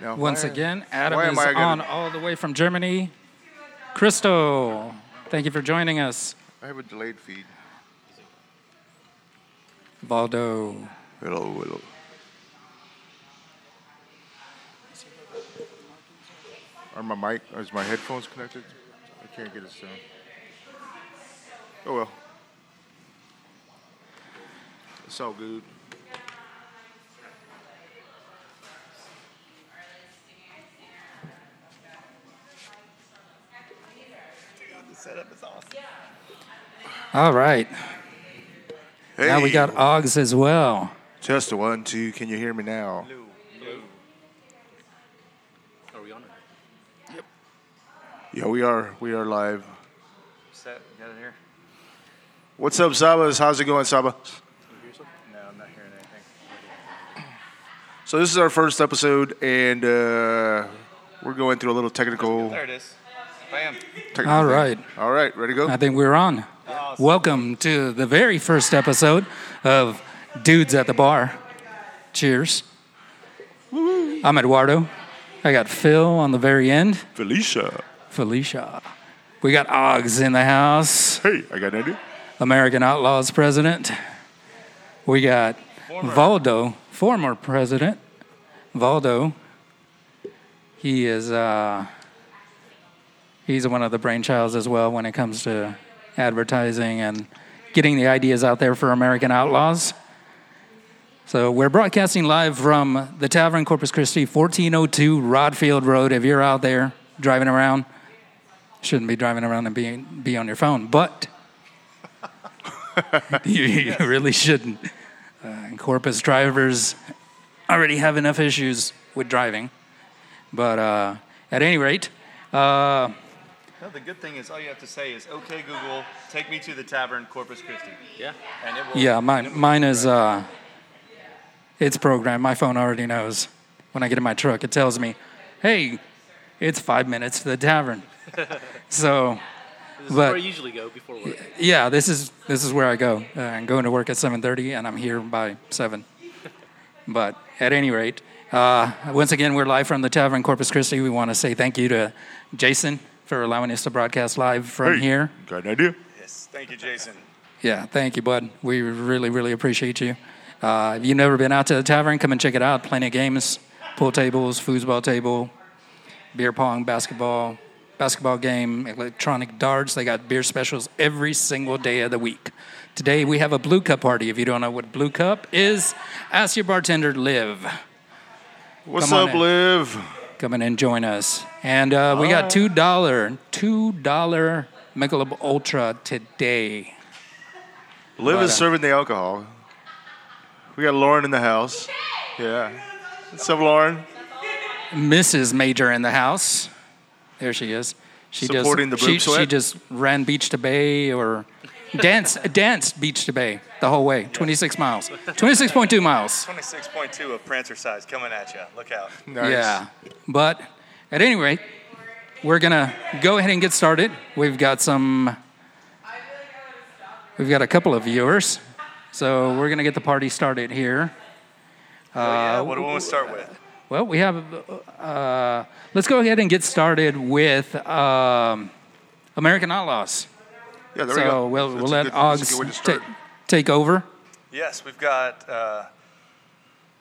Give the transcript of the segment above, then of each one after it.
Now, Once why- again, Adam is gonna- on all the way from Germany. Crystal, thank you for joining us. I have a delayed feed. Valdo, Hello, hello. Are my mic, is my headphones connected? I can't get it sound. Oh well. It's all good. The setup is awesome. All right. Hey, Now we got Oggs as well. Test a one, two. Can you hear me now? Are we on it? Yeah, we are. We are live. Set. Got it here. What's up, Sabas? How's it going, Saba? No, I'm not hearing anything. So this is our first episode, and uh, we're going through a little technical. There it is. Bam. technical All thing. right. All right. Ready to go? I think we're on. Awesome. Welcome to the very first episode of Dudes at the Bar. Cheers. I'm Eduardo. I got Phil on the very end. Felicia. Felicia. We got Oggs in the house. Hey, I got an idea. American Outlaws president. We got Former. Valdo, former president. Valdo. He is uh, he's one of the brainchilds as well when it comes to advertising and getting the ideas out there for American Outlaws. So we're broadcasting live from the Tavern Corpus Christi, 1402 Rodd Field Road. If you're out there driving around, shouldn't be driving around and be, be on your phone, but you, you really shouldn't. Uh, Corpus drivers already have enough issues with driving. But uh, at any rate, uh, No, the good thing is all you have to say is, "Okay, Google, take me to the tavern, Corpus Christi." Yeah. And it will. yeah, mine, mine is uh, it's programmed. My phone already knows. When I get in my truck, it tells me, "Hey, it's five minutes to the tavern." so, This is But- where I usually go before work. yeah, this is this is where I go. Uh, I'm going to work at 7:30, and I'm here by seven. But at any rate, uh, once again, we're live from the Tavern Corpus Christi. We want to say thank you to Jason for allowing us to broadcast live from Hey, here. Got an idea. Yes. Thank you, Jason. Yeah, thank you, bud. We really, really appreciate you. Uh, if you've never been out to the tavern, come and check it out. Plenty of games, pool tables, foosball table, beer pong, basketball, basketball game, electronic darts. They got beer specials every single day of the week. Today we have a Blue Cup party. If you don't know what Blue Cup is, ask your bartender, Liv. What's up, in. Liv? Come in and join us. And uh, we got two dollar, two dollar Michelob Ultra today. Liv But, is uh, serving the alcohol. We got Lauren in the house. Yeah. What's up, Lauren? Mrs. Major in the house. There she is. She Supporting just, the boob she, sweat? she just ran beach to bay or danced danced beach to bay the whole way. 26 miles. 26.2 miles. 26.2 of Prancercise coming at you. Look out. Nice. Yeah. But at any rate, we're gonna go ahead and get started. We've got some we've got a couple of viewers. So we're gonna get the party started here. Oh, yeah. What do we want to start with? Well, we have. Uh, let's go ahead and get started with um, American Outlaws. Yeah, there we so go. we'll, That's we'll let good- that's a good Oggs ta- take over. Yes, we've got uh,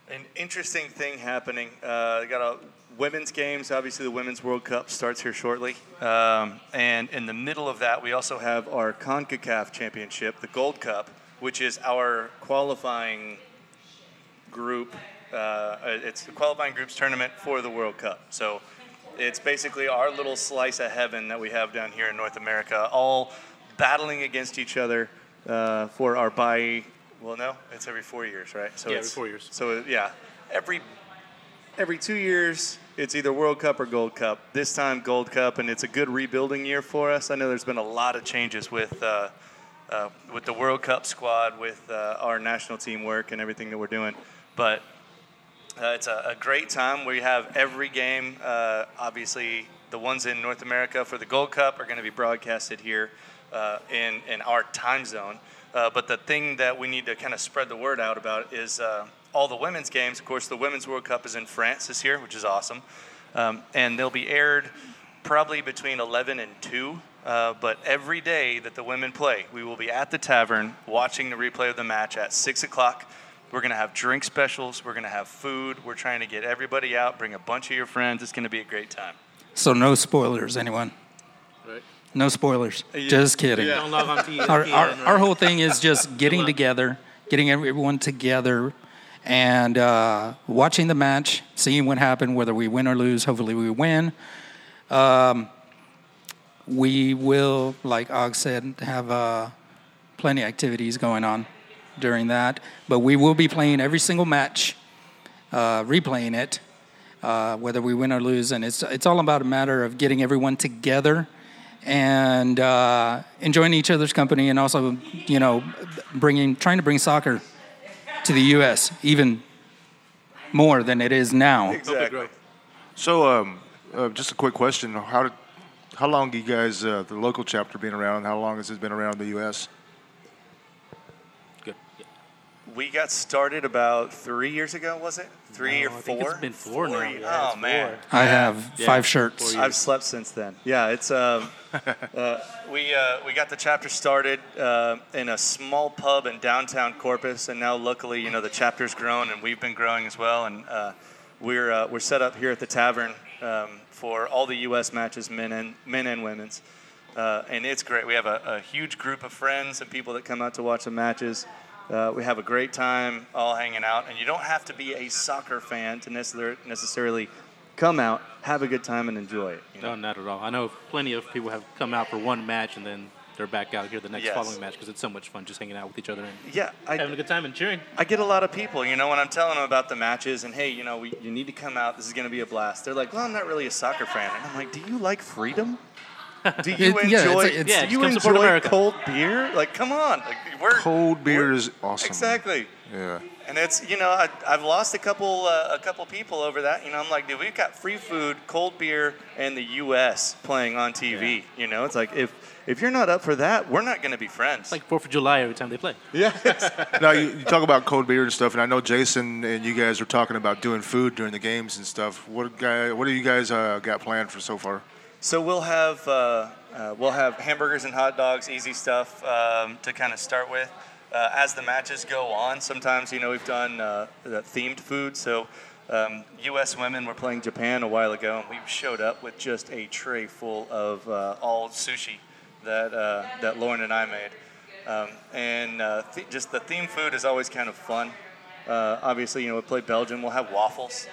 an interesting thing happening. Uh, got a women's games. Obviously, the Women's World Cup starts here shortly. Um, and in the middle of that, we also have our CONCACAF Championship, the Gold Cup, which is our qualifying group. Uh, it's the qualifying groups tournament for the World Cup. So it's basically our little slice of heaven that we have down here in North America, all battling against each other uh, for our bi. Well, no, it's every four years, right? So Yeah, it's, every four years. So yeah, every every two years, it's either World Cup or Gold Cup. This time, Gold Cup, and it's a good rebuilding year for us. I know there's been a lot of changes with uh, uh, with the World Cup squad, with uh, our national team work, and everything that we're doing. But uh, it's a, a great time. We have every game. Uh, obviously, the ones in North America for the Gold Cup are going to be broadcasted here uh, in in our time zone. But the thing that we need to kind of spread the word out about is all the women's games. Of course, the Women's World Cup is in France this year, which is awesome. Um, and they'll be aired probably between 11 and 2. Uh, but every day that the women play, we will be at the tavern watching the replay of the match at 6 o'clock. We're going to have drink specials. We're going to have food. We're trying to get everybody out, bring a bunch of your friends. It's going to be a great time. So no spoilers, anyone. Right. No spoilers. Yeah. Just kidding. Don't log on to Our, our, our whole thing is just getting together, getting everyone together, and uh, watching the match, seeing what happened, whether we win or lose. Hopefully, we win. Um, we will, like Og said, have uh, plenty of activities going on during that. But we will be playing every single match, uh, replaying it, uh, whether we win or lose. And it's it's all about a matter of getting everyone together and uh, enjoying each other's company, and also, you know, bringing trying to bring soccer to the U.S. even more than it is now. Exactly. So, um, uh, just a quick question: How did, how long you guys, uh, the local chapter, been around? How long has it been around in the U.S.? Good. We got started about three years ago, was it? Three No, or I four? think it's been four now. Yeah, oh, it's man. four. I have Yeah, five shirts. I've slept since then. Yeah, it's um, uh, we uh, we got the chapter started uh, in a small pub in downtown Corpus, and now luckily, you know, the chapter's grown and we've been growing as well, and uh, we're uh, we're set up here at the tavern um, for all the U.S. matches, men and men and women's, uh, and it's great. We have a, a huge group of friends and people that come out to watch the matches. Uh, we have a great time all hanging out, and you don't have to be a soccer fan to necessar- necessarily come out, have a good time, and enjoy it. you know? No, not at all. I know plenty of people have come out for one match and then they're back out here the next Yes. following match because it's so much fun just hanging out with each other and Yeah, I, having a good time and cheering. I get a lot of people, you know, when I'm telling them about the matches and hey, you know, we, you need to come out. This is going to be a blast. They're like, well, I'm not really a soccer fan, and I'm like, do you like freedom? Do you It- yeah, enjoy? it's- it's- Yeah, do you just come support enjoy cold beer? Like, come on, like, we're Cold beer we're- is awesome. Exactly. Yeah. And it's you know I, I've lost a couple uh, a couple people over that. You know I'm like, dude, we've got free food, cold beer, and the U.S. playing on TV. You know, it's like if if you're not up for that, we're not going to be friends. It's like Fourth of July every time they play. yeah, now you, you talk about cold beer and stuff, and I know Jason and you guys are talking about doing food during the games and stuff. What guy? What do you guys uh, got planned for so far? So we'll have uh, uh, we'll have hamburgers and hot dogs, easy stuff um, to kind of start with. Uh, as the matches go on, sometimes you know we've done uh, the themed food. So um, U.S. women were playing Japan a while ago, and we showed up with just a tray full of uh, all sushi that uh, that Lauren and I made. Um, and th- just the theme food is always kind of fun. Obviously, you know, we play Belgium, we'll have waffles.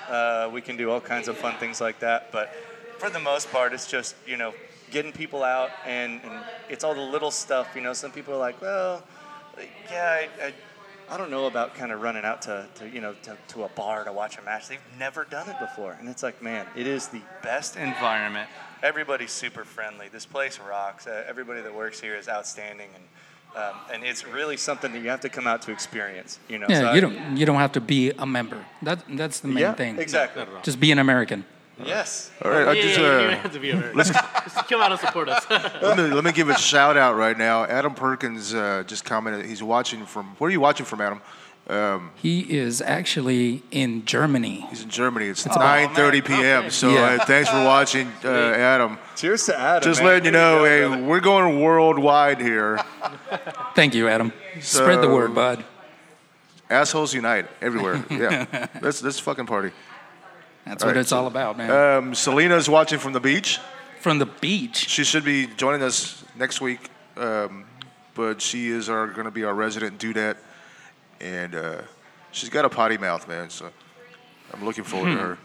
We can do all kinds of fun things like that. But for the most part, it's just, you know, getting people out and, and it's all the little stuff. You know, some people are like, well, yeah, I, I, I don't know about kind of running out to, to you know, to, to a bar to watch a match. They've never done it before. And it's like, man, it is the best environment. Everybody's super friendly. This place rocks. Uh, everybody that works here is outstanding. And, um, and it's really something that you have to come out to experience. You know, So Yeah, I- you don't you don't have to be a member. That that's the main yeah, thing. exactly. Not at all. Just be an American. Yes. All right, I yeah, just, yeah, uh, you don't have to be American. Just come out and support us. let, me, let me give a shout out right now. Adam Perkins uh, just commented he's watching from. Where are you watching from, Adam? Um, He is actually in Germany. he's in Germany. It's Oh, 9:30 p.m. So Yeah. uh, thanks for watching, uh, Adam. Cheers to Adam. Just man. letting you know, we hey, go, brother. we're going worldwide here. Thank you, Adam. Spread the So- word, bud. Assholes unite everywhere. Yeah, let's let's fucking party. That's All what right, it's all about, man. Um, Selena's watching from the beach. From the beach. She should be joining us next week, um, but she is going to be our resident dudette, and uh, she's got a potty mouth, man. So I'm looking forward to her.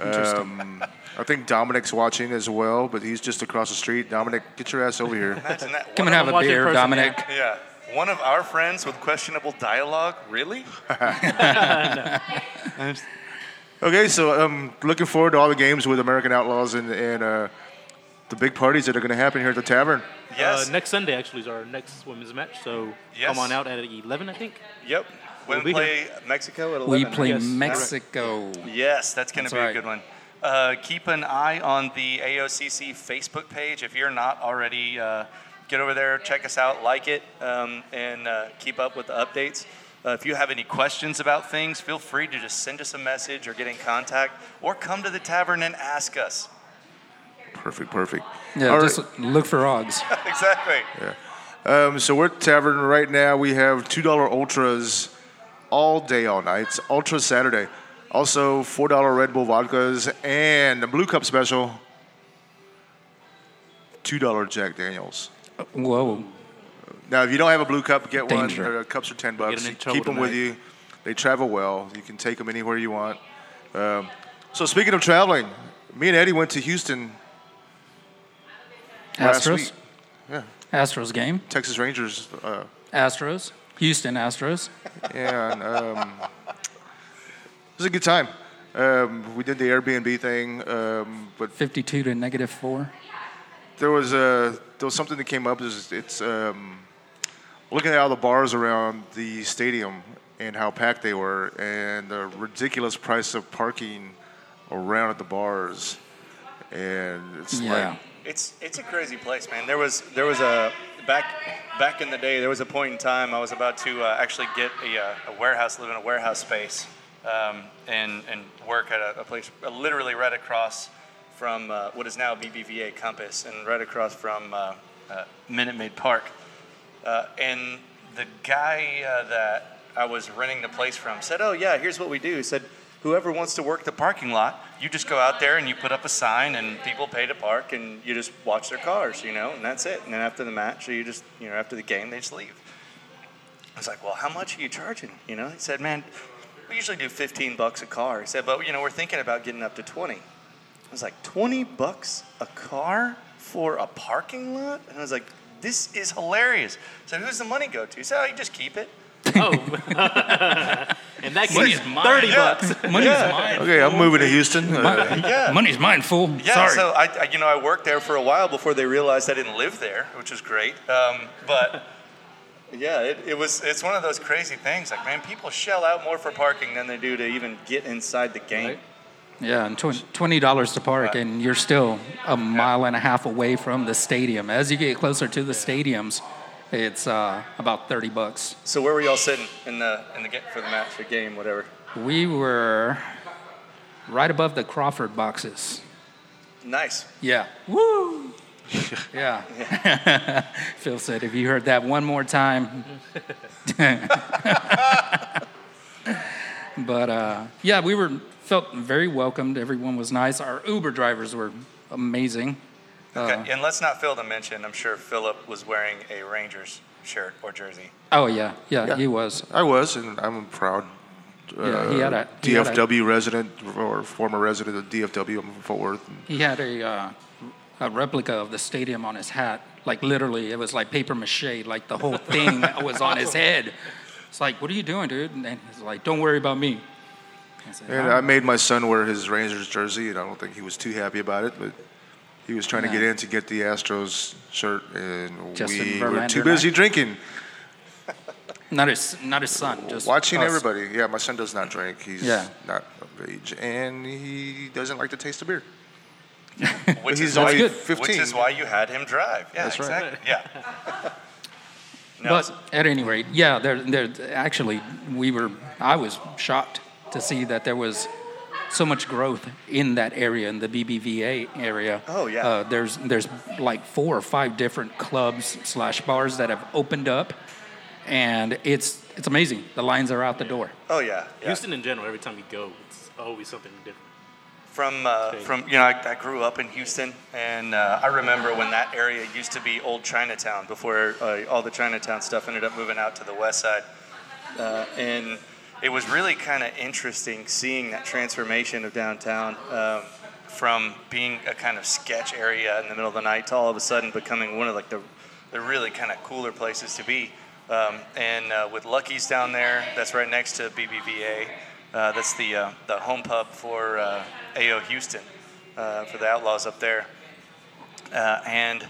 Um, I think Dominic's watching as well, but he's just across the street. Dominic, get your ass over here. That. Come and have a watch in beer, person, Dominic. Yeah. One of our friends with questionable dialogue? Really? Okay, so I'm looking forward to all the games with American Outlaws and, and uh, the big parties that are going to happen here at the tavern. Yes. Uh, next Sunday actually is our next women's match, so Yes. come on out at 11, I think. yep. Women be play Mexico at 11. We play Yes. Mexico. Yes, that's going to be right. a good one. Uh, keep an eye on the AOCC Facebook page. If you're not already uh, get over there, check us out, like it, um, and uh, keep up with the updates. Uh, if you have any questions about things, feel free to just send us a message or get in contact, or come to the tavern and ask us. Perfect, perfect. Yeah, All right. just look for Oggs. exactly. Um, so we're at Tavern right now. We have two dollar ultras all day, all night. It's Ultra Saturday. Also four dollar Red Bull vodkas and the Blue Cup special. Two dollar Jack Daniels. Whoa. Now, if you don't have a Blue Cup, get Danger. one. Uh, cups are ten bucks. in trouble Keep them with you. They travel well. You can take them anywhere you want. Um, so speaking of traveling, me and Eddie went to Houston last Astros. week. Yeah, Astros game. Texas Rangers. Uh, Astros. Houston Astros. and um, it was a good time. Um, we did the Airbnb thing, um, but 52 to negative four. there was a there was something that came up. Is it's um, looking at all the bars around the stadium and how packed they were, and the ridiculous price of parking around at the bars, and it's Yeah. like It's it's a crazy place, man. There was there was a back back in the day. There was a point in time I was about to uh, actually get a, uh, a warehouse, live in a warehouse space, um, and and work at a, a place uh, literally right across from uh, what is now BBVA Compass, and right across from uh, uh, Minute Maid Park. Uh, and the guy uh, that I was renting the place from said, "Oh yeah, here's what we do." He said, "Whoever wants to work the parking lot, you just go out there and you put up a sign, and people pay to park, and you just watch their cars, you know, and that's it. And then after the match, you just, you know, after the game, they just leave." I was like, "Well, how much are you charging?" You know, he said, "Man, we usually do 15 bucks a car." He said, "But you know, we're thinking about getting up to 20." I was like, 20 bucks a car for a parking lot? And I was like, this is hilarious. So who's the money go to? He said, oh, you just keep it. Oh. In that case, mine. 30 Yeah. bucks. Money's mine. okay. I'm moving to Houston. Uh, Yeah. Money's mine, fool. Yeah, Sorry. so I, I, you know, I worked there for a while before they realized I didn't live there, which was great. Um, but yeah, it, it was. It's one of those crazy things. Like, man, people shell out more for parking than they do to even get inside the game. Right. Yeah, and twenty dollars to park, and you're still a mile and a half away from the stadium. As you get closer to the stadiums, it's uh, about thirty bucks. So where were y'all sitting in the in the for the match, the game, whatever? We were right above the Crawford boxes. Nice. Yeah. Woo. yeah. Phil said, if you heard that one more time. but uh, yeah, we were felt very welcomed. Everyone was nice. Our Uber drivers were amazing. Okay, Uh, and let's not fail to mention, I'm sure Philip was wearing a Rangers shirt or jersey. Oh yeah, yeah, Yeah. he was. I was, and I'm a proud uh, Yeah, he had a- he had a- DFW resident or former resident of DFW. I'm Fort Worth. He had a uh, a replica of the stadium on his hat. Like literally, it was like paper mache. Like the whole thing was on his head. It's like, what are you doing, dude? And he's like, don't worry about me. I said, And I made my son wear his Rangers jersey, and I don't think he was too happy about it, but he was trying to get in to get the Astros shirt, and Justin we were too busy drinking, Not his, not his son. Just watching us. everybody. Yeah, my son does not drink. He's Yeah. not of age, and he doesn't like the taste of beer. Which he's is only why, good. 15. Which is why you had him drive. Yeah, That's right. exactly. Yeah. No, But at any rate, yeah, there, there. Actually, we were. I was shocked to see that there was so much growth in that area, in the BBVA area. Oh, yeah. Uh, there's there's like four or five different clubs slash bars that have opened up, and it's it's amazing. The lines are out the door. oh yeah. yeah. Houston in general, every time you go, it's always something different. From uh, from you know, I, I grew up in Houston, and uh, I remember when that area used to be old Chinatown before uh, all the Chinatown stuff ended up moving out to the west side, uh, and it was really kind of interesting seeing that transformation of downtown. Um, from being a kind of sketch area in the middle of the night to all of a sudden becoming one of like the, the really kind of cooler places to be. Um, and uh, with Lucky's down there, that's right next to BBVA. Uh, that's the uh, the home pub for uh, AO Houston uh, for the Outlaws up there. Uh, and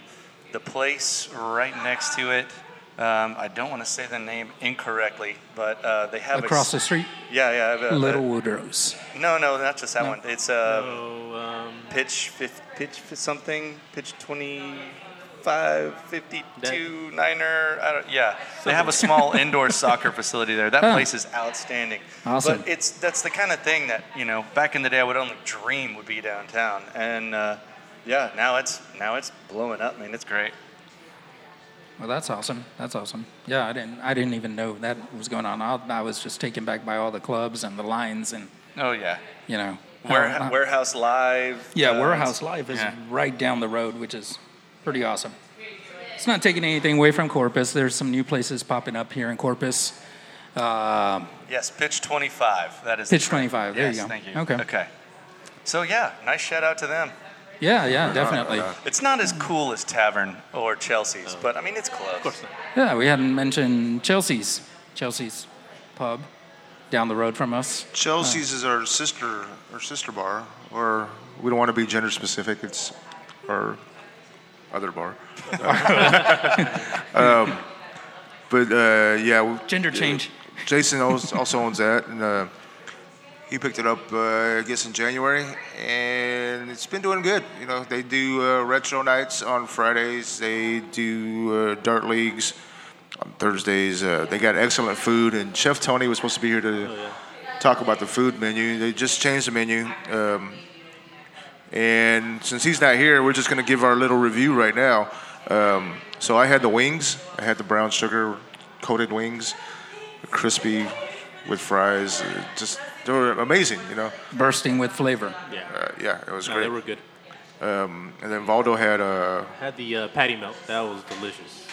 the place right next to it, um, I don't want to say the name incorrectly, but uh, they have Across a, the street, yeah yeah I have a- Little Woodrow's. no no not just that No. one. It's uh, So, um, pitch fif- pitch something pitch 20 55, 52 Niner. I don't, yeah, they have a small indoor soccer facility there. That Oh. place is outstanding. Awesome. But it's that's the kind of thing that you know back in the day I would only dream would be downtown, and uh, yeah, now it's now it's blowing up. Man, it's great. Well, that's awesome. That's awesome. Yeah, I didn't. I didn't even know that was going on. I, I was just taken back by all the clubs and the lines, and Oh yeah, you know. Ware, Warehouse Live. yeah, uh, Warehouse Live is yeah. right down the road, which is pretty awesome. It's not taking anything away from Corpus. There's some new places popping up here in Corpus. Uh, Yes, pitch 25. That is Pitch term. 25, there you go. Thank you. Okay. Okay. So yeah, nice shout out to them. Yeah, yeah, definitely. It's not as cool as Tavern or Chelsea's, but I mean it's close. Of course not. Yeah, we hadn't mentioned Chelsea's. Chelsea's pub down the road from us. Chelsea's is our sister, our sister bar, or we don't want to be gender specific. It's our other bar. um, but uh, yeah, we- Gender change. Jason also also owns that, and uh, he picked it up, uh, I guess, in January, and it's been doing good. You know, they do uh, retro nights on Fridays. They do uh, dart leagues on Thursdays. Uh, they got excellent food, and Chef Tony was supposed to be here to talk about the food menu. They just changed the menu. Um, and since he's not here, we're just going to give our little review right now. Um, so I had the wings. I had the brown sugar coated wings, crispy with fries. Uh, Just they were amazing, you know. Bursting with flavor. Yeah. Uh, yeah, it was No, great. they were good. Um, and then Valdo had uh, Had the uh, patty melt. That was delicious.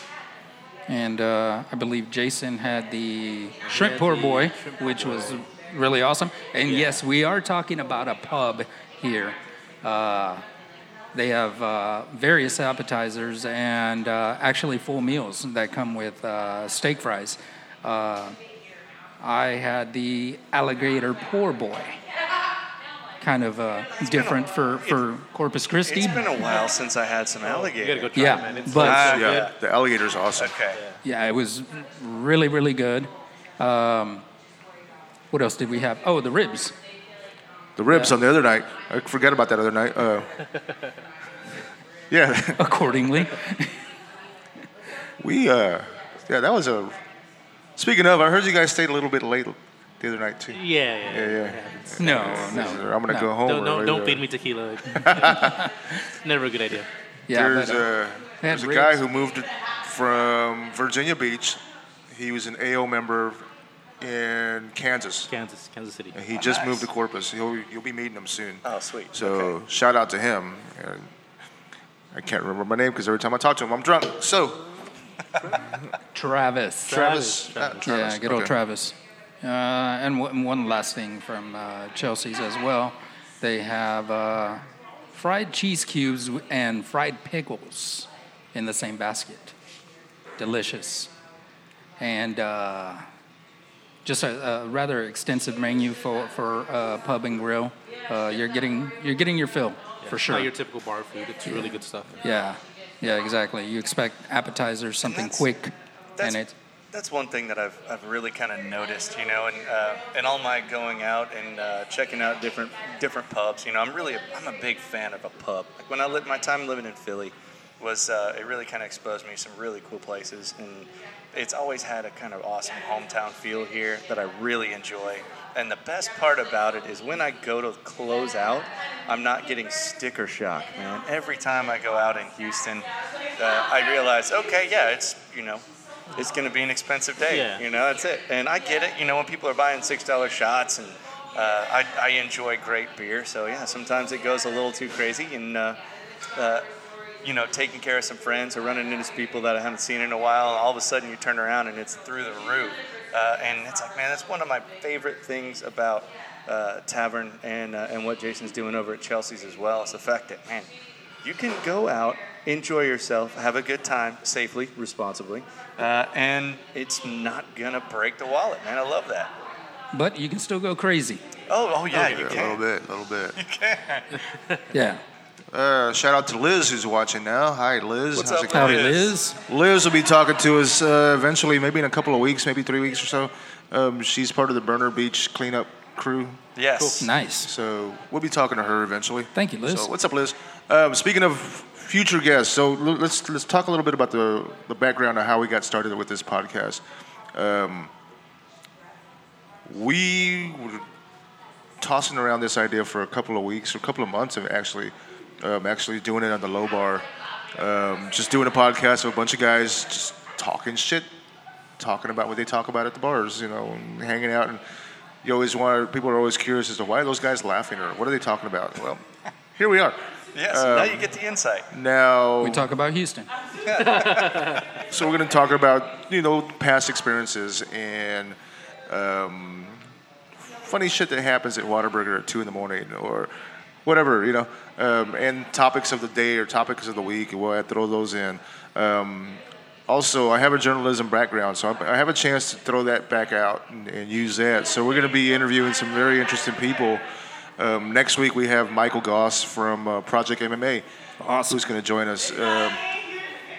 And uh, I believe Jason had the shrimp had poor the boy, shrimp which was really awesome. And yes, we are talking about a pub here. Uh, they have uh, various appetizers and uh, actually full meals that come with uh, steak fries. I had the alligator poor boy. Kind of uh, different for, for Corpus Christi. It's been a while since I had some You gotta alligator. go Yeah. It's but- so Ah, good. yeah, the alligator's awesome. Okay. Yeah, it was really, really good. Um, what else did we have? Oh, the ribs. The ribs on the other night. I forgot about that other night. Uh, yeah, Accordingly, we uh, yeah, that was a. Speaking of, I heard you guys stayed a little bit late the other night too. Yeah, yeah. Yeah, yeah. happens. no, no. I'm gonna no. go home. Don't, don't, don't uh, feed me tequila. Never a good idea. Yeah, there's uh, a, there's a ribs. guy who moved from Virginia Beach. He was an AO member in Kansas. Kansas, Kansas City. And he just nice. moved to Corpus. He'll, you'll be meeting him soon. Oh, sweet. So Okay. shout out to him. I can't remember my name because every time I talk to him, I'm drunk. So Travis. Travis, Travis. uh, Travis, Yeah, good old okay. Travis. Uh, and w- one last thing from uh, Chelsea's as well. They have uh, fried cheese cubes and fried pickles in the same basket. Delicious. And uh, just a, a rather extensive menu for, for uh, pub and grill. Uh, you're getting you're getting your fill for sure. Not your typical bar food. It's really good stuff. Yeah, yeah, exactly. You expect appetizers, something that's- quick, That's, and it. that's one thing that I've, I've really kind of noticed, you know, and uh, and all my going out and uh, checking out different different pubs. You know, I'm really a, I'm a big fan of a pub. Like when I lived my time living in Philly, was uh, it really kind of exposed me to some really cool places, and it's always had a kind of awesome hometown feel here that I really enjoy. And the best part about it is when I go to close out, I'm not getting sticker shock, man. Every time I go out in Houston, uh, I realize, okay, yeah, it's you know, it's going to be an expensive day. Yeah. You know, that's it. And I get it. You know, when people are buying six dollar shots, and uh, I, I enjoy great beer, so yeah, sometimes it goes a little too crazy, and uh, uh, you know, taking care of some friends or running into some people that I haven't seen in a while, and all of a sudden you turn around and it's through the roof. Uh, and it's like, man, that's one of my favorite things about uh, Tavern and uh, and what Jason's doing over at Chelsea's as well. It's the fact that man, you can go out, enjoy yourself, have a good time safely, responsibly, uh, and it's not gonna break the wallet, man. I love that. But you can still go crazy. Oh, oh yeah, you can a little bit, a little bit. You can. Yeah. Uh, shout out to Liz who's watching now. Hi, Liz. What's How's up, it going? Howdy, Liz. Liz. Will be talking to us uh, eventually, maybe in a couple of weeks, maybe three weeks or so. Um, she's part of the Burner Beach cleanup crew, Yes. Nice. so we'll be talking to her eventually. Thank you, Liz. So, what's up, Liz? Um, speaking of future guests. So l- let's let's talk a little bit about the the background of how we got started with this podcast. Um, we were tossing around this idea for a couple of weeks or a couple of months of actually um, actually doing it on the low bar. Um, just doing a podcast with a bunch of guys just talking shit, talking about what they talk about at the bars, you know, and hanging out. And you always want people are always curious as to why are those guys laughing or what are they talking about. Well, here we are. Yes, now you get the insight. Now, We talk about Houston. so we're going to talk about you know past experiences and um, funny shit that happens at Whataburger at two in the morning or whatever you know, um, and topics of the day or topics of the week. We'll throw those in. Um, also, I have a journalism background, so I have a chance to throw that back out and, and use that. So we're going to be interviewing some very interesting people. Um, next week we have Michael Goss from uh, Project MMA, Awesome. who's going to join us. Um,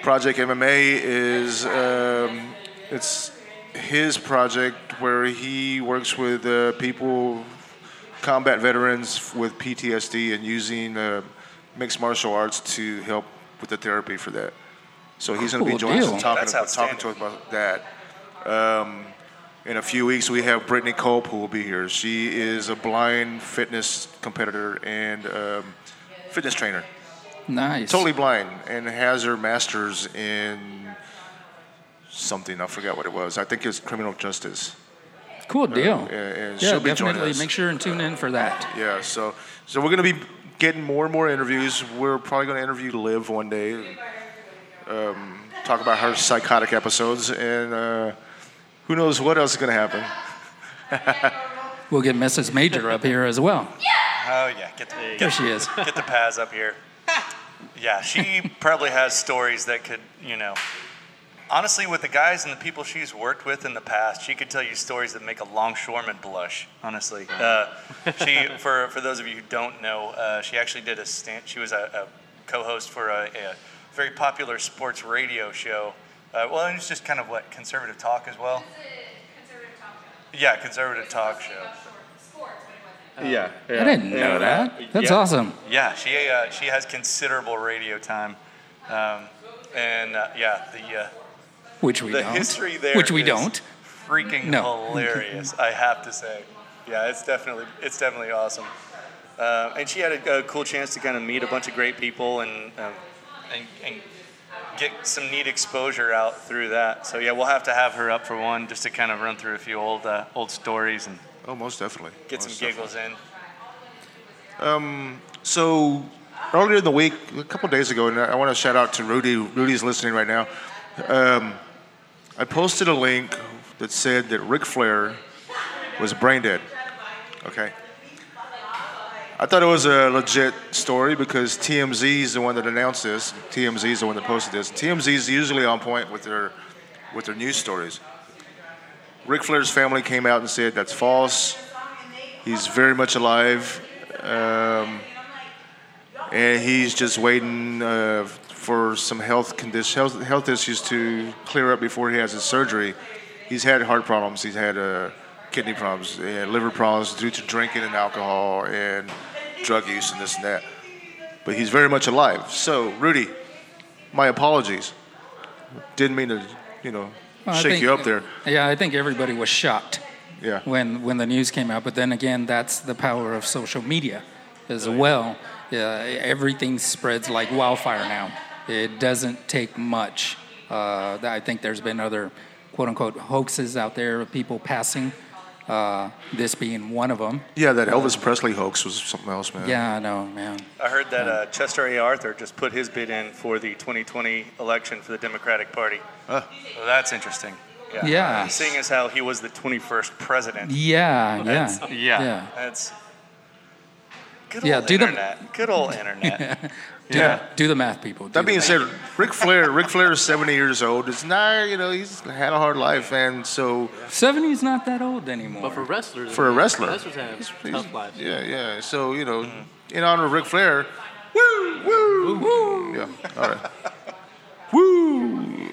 Project MMA is um, it's his project where he works with uh, people, combat veterans with PTSD, and using uh, mixed martial arts to help with the therapy for that. So he's going to be Cool joining us and talking, That's about, talking to us about that. Um, in a few weeks, we have Brittany Cope who will be here. She is a blind fitness competitor and um, fitness trainer Nice. totally blind and has her master's in something. I forgot what it was. I think it's criminal justice. Cool deal. and- and yeah, she'll definitely us. make sure and tune in for that. Yeah. So, so we're gonna be getting more and more interviews. We're probably gonna interview Liv one day. Um, talk about her psychotic episodes, and uh, who knows what else is gonna happen. We'll get Mrs. Major up here as well. Yeah. Oh yeah, get the, There get, she is. get the Paz up here. Yeah, she probably has stories that could, you know, honestly, with the guys and the people she's worked with in the past, she could tell you stories that make a longshoreman blush. Honestly, uh, she for for those of you who don't know, uh, she actually did a stand. She was a, a co-host for a, a very popular sports radio show. Uh, well, it was just kind of what conservative talk as well. Yeah, conservative talk show. Yeah, I didn't know that. That's awesome. Yeah, she uh, she has considerable radio time, um, and uh, yeah, the uh, Which we the don't. history there Which we is don't. freaking No. hilarious. I have to say, yeah, it's definitely it's definitely awesome. Uh, and she had a, a cool chance to kind of meet a bunch of great people and, um, and and get some neat exposure out through that. So yeah, we'll have to have her up for one just to kind of run through a few old uh, old stories and Oh, most definitely. get some Most giggles in. Um, So earlier in the week, a couple days ago, and I want to shout out to Rudy. Rudy's listening right now. Um, I posted a link that said that Ric Flair was brain dead. Okay. I thought it was a legit story because TMZ is the one that announced this. TMZ is the one that posted this. TMZ is usually on point with their with their news stories. Ric Flair's family came out and said that's false. He's very much alive. Um, and he's just waiting uh, for some health condition, health, health issues to clear up before he has his surgery. He's had heart problems, he's had uh, kidney problems, and liver problems due to drinking and alcohol and drug use and this and that. But he's very much alive. So, Rudy, my apologies. Didn't mean to, you know, Well, shake think- you up there. Yeah, I think everybody was shocked Yeah. when when the news came out. But then again, that's the power of social media as well. Yeah, everything spreads like wildfire now. It doesn't take much. Uh, I think there's been other quote unquote hoaxes out there of people passing. Uh, this being one of them. Yeah, that Elvis Presley hoax was something else, man. Yeah, I know, man. I heard that uh, Chester A. Arthur just put his bid in for the 2020 election for the Democratic Party. Huh. So that's interesting. Yeah. Yeah. Seeing as how he was the 21st president. Yeah, yeah, That's- yeah. yeah. That's good Yeah, old do the- Good old internet. Do, Yeah. do the math, people. Do That being math. said, Ric Flair, Ric Flair is 70 years old. It's not, you know, he's had a hard life, and so 70 is not that old anymore. But for wrestlers, For a wrestler. wrestlers have tough lives. yeah, yeah. So you know, in honor of Ric Flair, woo, woo, woo. Yeah, all right. Woo.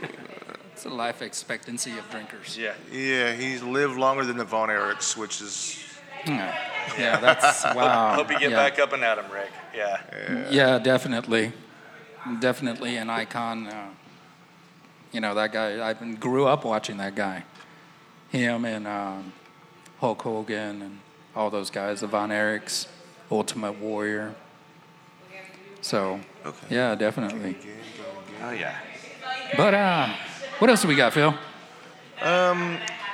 it's the life expectancy of drinkers. yeah. Yeah, he's lived longer than the Von Erichs, which is Yeah, yeah that's wow. Hope you get yeah. back up and at him, Ric. Yeah. Yeah, definitely. definitely an icon. Uh, you know that guy. I grew up watching that guy. Him and um, Hulk Hogan and all those guys, the Von Erichs, Ultimate Warrior. So, Okay. yeah, definitely. Oh yeah. But uh, what else do we got, Phil?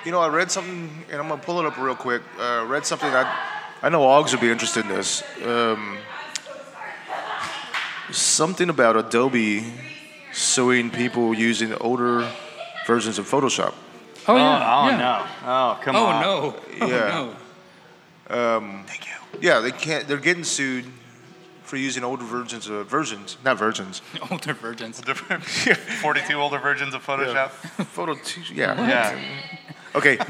You know, I read something, and I'm gonna pull it up real quick. Uh, read something that I know Oggs would be interested in this. Um, something about Adobe suing people using older versions of Photoshop. Oh, Oh, yeah. oh yeah. no. Oh come on. Oh on. no. Oh, Yeah. no. Thank you. Yeah, they can't. They're getting sued for using older versions of versions, not versions. Older virgins. 42 older versions of Photoshop. Photo. T- yeah. Yeah. Okay.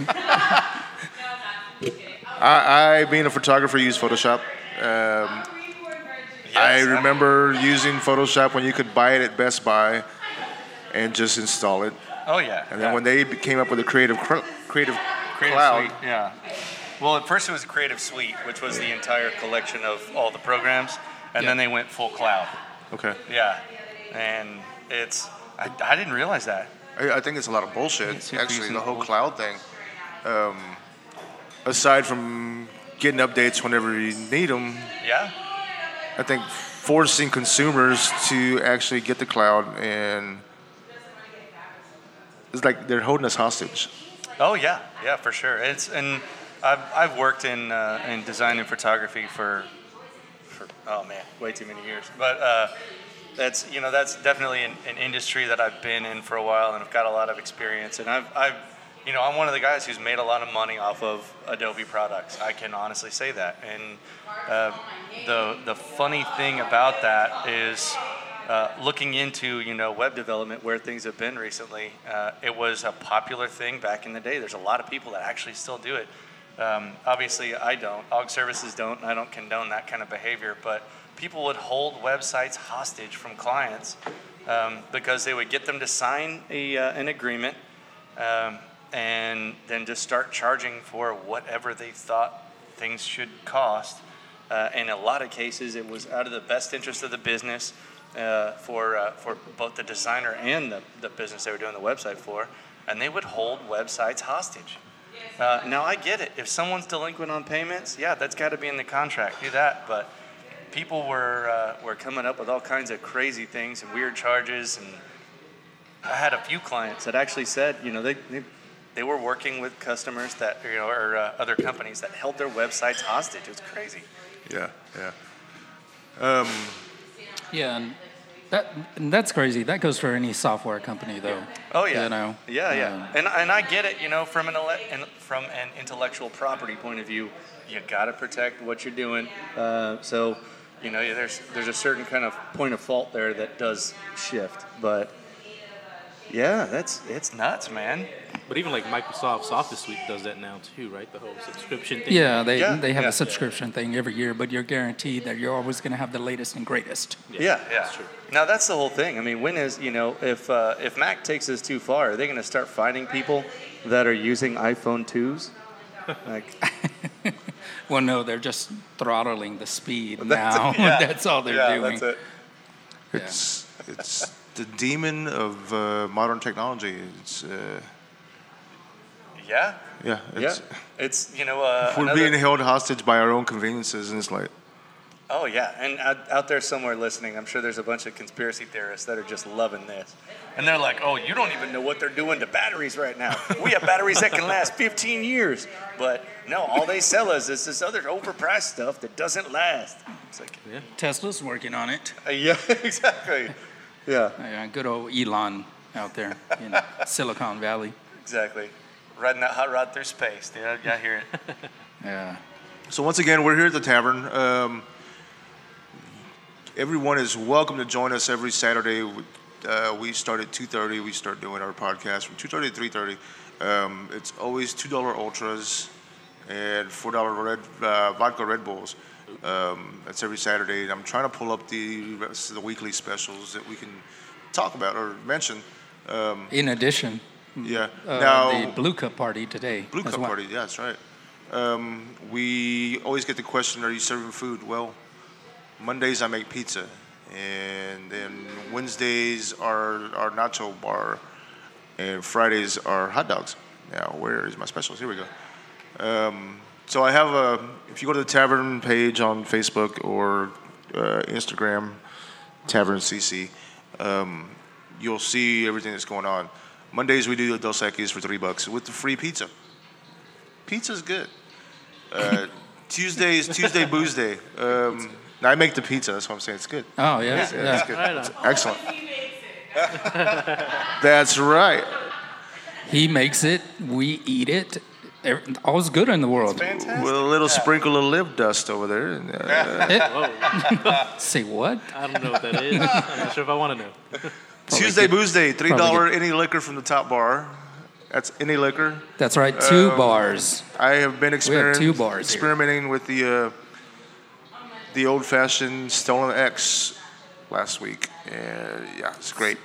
I, I, being a photographer, use Photoshop. Um, I remember using Photoshop when you could buy it at Best Buy and just install it. Oh yeah. And then yeah. when they came up with a creative cr- creative, Creative cloud, Suite, yeah. Well, at first it was Creative Suite, which was the entire collection of all the programs, and Yeah. then they went full cloud. okay, Yeah, and it's I, I didn't realize that. I, I think it's a lot of bullshit. Actually, the whole cloud thing. Um, aside from getting updates whenever you need them, Yeah. I think forcing consumers to actually get the cloud and it's like they're holding us hostage. Oh yeah, yeah, for sure. It's and I've I've worked in uh, in design and photography for for oh man, way too many years. But uh, that's you know that's definitely an, an industry that I've been in for a while and I've got a lot of experience. And I've I've you know I'm one of the guys who's made a lot of money off of Adobe products. I can honestly say that. And uh, the the funny thing about that is. Uh, looking into you know web development where things have been recently, uh, it was a popular thing back in the day. There's a lot of people that actually still do it. Um, obviously, I don't. Aug services don't. I don't condone that kind of behavior. But people would hold websites hostage from clients um, because they would get them to sign a, uh, an agreement um, and then just start charging for whatever they thought things should cost. Uh, in a lot of cases, it was out of the best interest of the business uh, for, uh, for both the designer and the, the business they were doing the website for, and they would hold websites hostage. Uh, now, I get it. If someone's delinquent on payments, yeah, that's got to be in the contract. Do that. But people were, uh, were coming up with all kinds of crazy things and weird charges. And I had a few clients that actually said, you know, they, they, they were working with customers that, you know, or uh, other companies that held their websites hostage. It was crazy. Yeah, yeah. Um, Yeah, and that and that's crazy. That goes for any software company, though. Oh yeah, You know. yeah, yeah, Um, and and I get it. You know, from an ele- and from an intellectual property point of view, you got to protect what you're doing. Uh, so, you know, there's there's a certain kind of point of fault there that does shift, but yeah, that's it's nuts, man. But even like Microsoft's Office Suite does that now too, right? The whole subscription thing. Yeah, they Yeah, they have yeah. a subscription thing every year, but you're guaranteed that you're always going to have the latest and greatest. Yeah, yeah. That's true. Now that's the whole thing. I mean, when is you know if uh, if Mac takes this too far, are they going to start finding people that are using iPhone twos? Like, Well, no, they're just throttling the speed That's- now. yeah. that's all they're yeah, doing. that's it. It's it's the demon of uh, modern technology. It's uh, Yeah, yeah, yeah. it's, It's you know uh, we're another- being held hostage by our own conveniences, and it's like Oh yeah, and out, out there somewhere listening, I'm sure there's a bunch of conspiracy theorists that are just loving this, and they're like, "Oh, you don't even know what they're doing to batteries right now. We have batteries that can last 15 years, but no, all they sell us is this other overpriced stuff that doesn't last." It's like, Tesla's working on it. uh, yeah, exactly, yeah, Yeah, good old Elon out there in Silicon Valley. exactly. Riding that hot rod through space, dude. I, I hear it. Yeah. So once again, we're here at the tavern. Um, everyone is welcome to join us every Saturday. Uh, we start at 2.30. We start doing our podcast from 2.30 to 3.30. Um, it's always $2 ultras and $4 red, uh, vodka Red Bulls. Um, that's every Saturday. And I'm trying to pull up the rest of the weekly specials that we can talk about or mention. In addition, Yeah. uh, now, the Blue Cup party today. Blue Cup well. Party, yeah, that's right. Um, we always get the question, are you serving food? Well, Mondays I make pizza. and then Wednesdays are our nacho bar, and Fridays are hot dogs. Now, where is my specials? Here we go. Um, so I have a. If you go to the tavern page on Facebook or uh, Instagram, Tavern CC, um, you'll see everything that's going on. Mondays we do the Dos Equis for three bucks with the free pizza. Pizza's good. Uh, Tuesdays, Tuesday Booze Day. Um, I make the pizza. That's what I'm saying. It's good. Oh yes, Yeah, yeah. it's good. Right It's on. excellent. That's right. He makes it. We eat it. Every- All's good in the world. Fantastic. With a little sprinkle of lip dust over there. And, uh, Say what? I don't know what that is. I'm not sure if I want to know. Tuesday Booze Day, three dollar any liquor from the top bar. That's any liquor. That's right. Two Um, bars. I have been experiment, two bars here. experimenting with the uh, the old fashioned Stolen X last week. And yeah, it's great.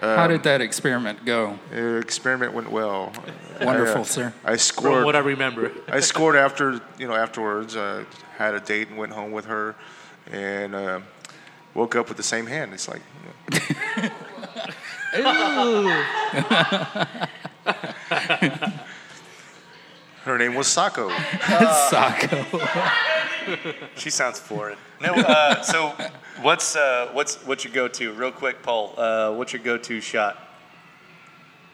How did that experiment go? Uh, experiment went well. Wonderful, I, uh, sir. I From scored. what I remember. I scored after you know afterwards. I had a date and went home with her, and uh, woke up with the same hand. It's like. you know. Her name was Sako. Sako. She sounds florid. No, uh, so what's uh, what's what's your go-to? Real quick, Paul. Uh, what's your go-to shot?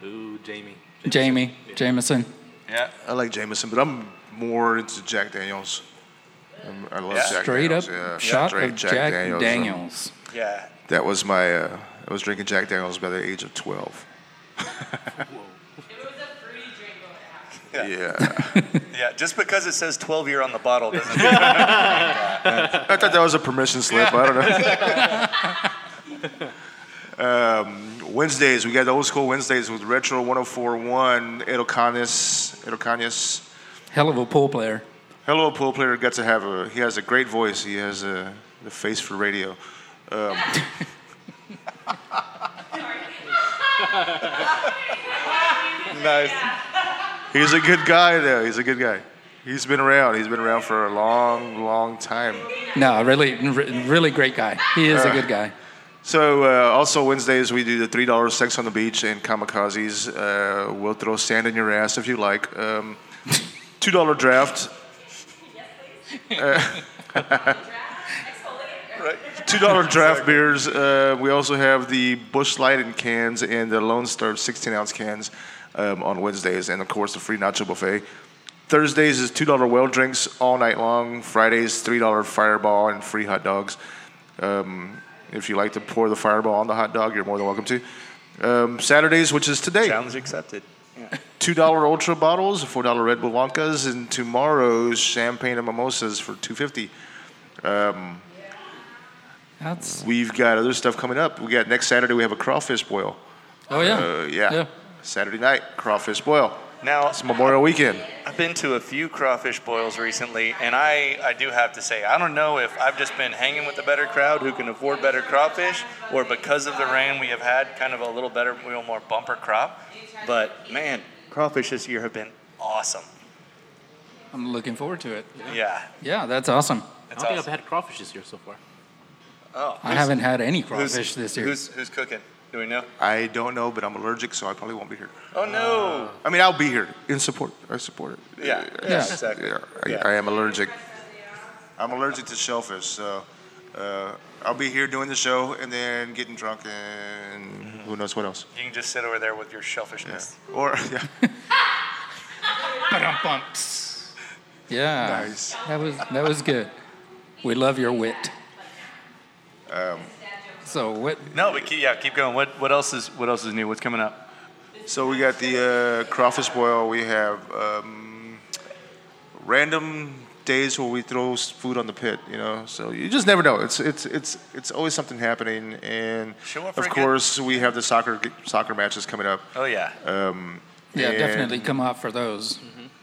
Ooh, Jamie. Jamie. Jameson. Yeah. I like Jameson, but I'm more into Jack Daniels. Um, I love Yeah. Jack Straight up Daniels. yeah. shot Straight of Jack, Daniels. Yeah. That was my. Uh, I was drinking Jack Daniels by the age of 12. It was a fruity drink going to happen. Yeah. Yeah. Just because it says 12 year on the bottle doesn't mean I thought that was a permission slip. I don't know. um, Wednesdays, we got the old school Wednesdays with Retro 1041, Edo Canis. Edo Canis. Hell of a pool player. Hello, pool player. Got to have a. He has a great voice. He has a the face for radio. Um, nice. he's a good guy, though. He's a good guy. He's been around. He's been around for a long, long time. No, really, really great guy. He is a good guy. So uh, also Wednesdays we do the three dollars sex on the beach and kamikazes. Uh, we'll throw sand in your ass if you like. Um, Two dollar draft. Two dollar draft beers. Uh, we also have the Busch Light in cans and the Lone Star 16 ounce cans um, on Wednesdays, and of course the free nacho buffet. Thursdays is two dollar well drinks all night long. Fridays three dollar Fireball and free hot dogs. Um, if you like to pour the Fireball on the hot dog, you're more than welcome to. Um, Saturdays, which is today, Challenge accepted. two dollar Ultra bottles, four dollar Red Bull Lonkas, and tomorrow's champagne and mimosas for two fifty. That's. We've got other stuff coming up. We got next Saturday. We have a crawfish boil. Oh yeah. Uh, yeah. Yeah. Saturday night crawfish boil. Now, It's Memorial Weekend. I've been to a few crawfish boils recently, and I, I do have to say, I don't know if I've just been hanging with a better crowd who can afford better crawfish, or because of the rain we have had, kind of a little better, a little more bumper crop. But man, crawfish this year have been awesome. I'm looking forward to it. Yeah. Yeah, that's awesome. I don't think. I've had crawfish this year so far. Oh, I haven't had any who's, crawfish this year. Who's, who's cooking? Do we know? I don't know, but I'm allergic, so I probably won't be here. Oh no. I mean, I'll be here in support. I support it. Yeah. Yeah. Exactly. Yeah, I, Yeah. I am allergic. I'm allergic to shellfish, so uh, I'll be here doing the show and then getting drunk and who knows what else. You can just sit over there with your Yeah. shellfishness. Or yeah, Yeah. Nice. That was that was good. We love your wit. Um, so what? No, but keep, yeah, keep going. What what else is what else is new? What's coming up? So we got the uh, crawfish boil. We have um, random days where we throw food on the pit. You know, so you just never know. It's it's it's it's always something happening. And Show up of a good- course, we have the soccer soccer matches coming up. Oh yeah. Um, Yeah, definitely come out for those.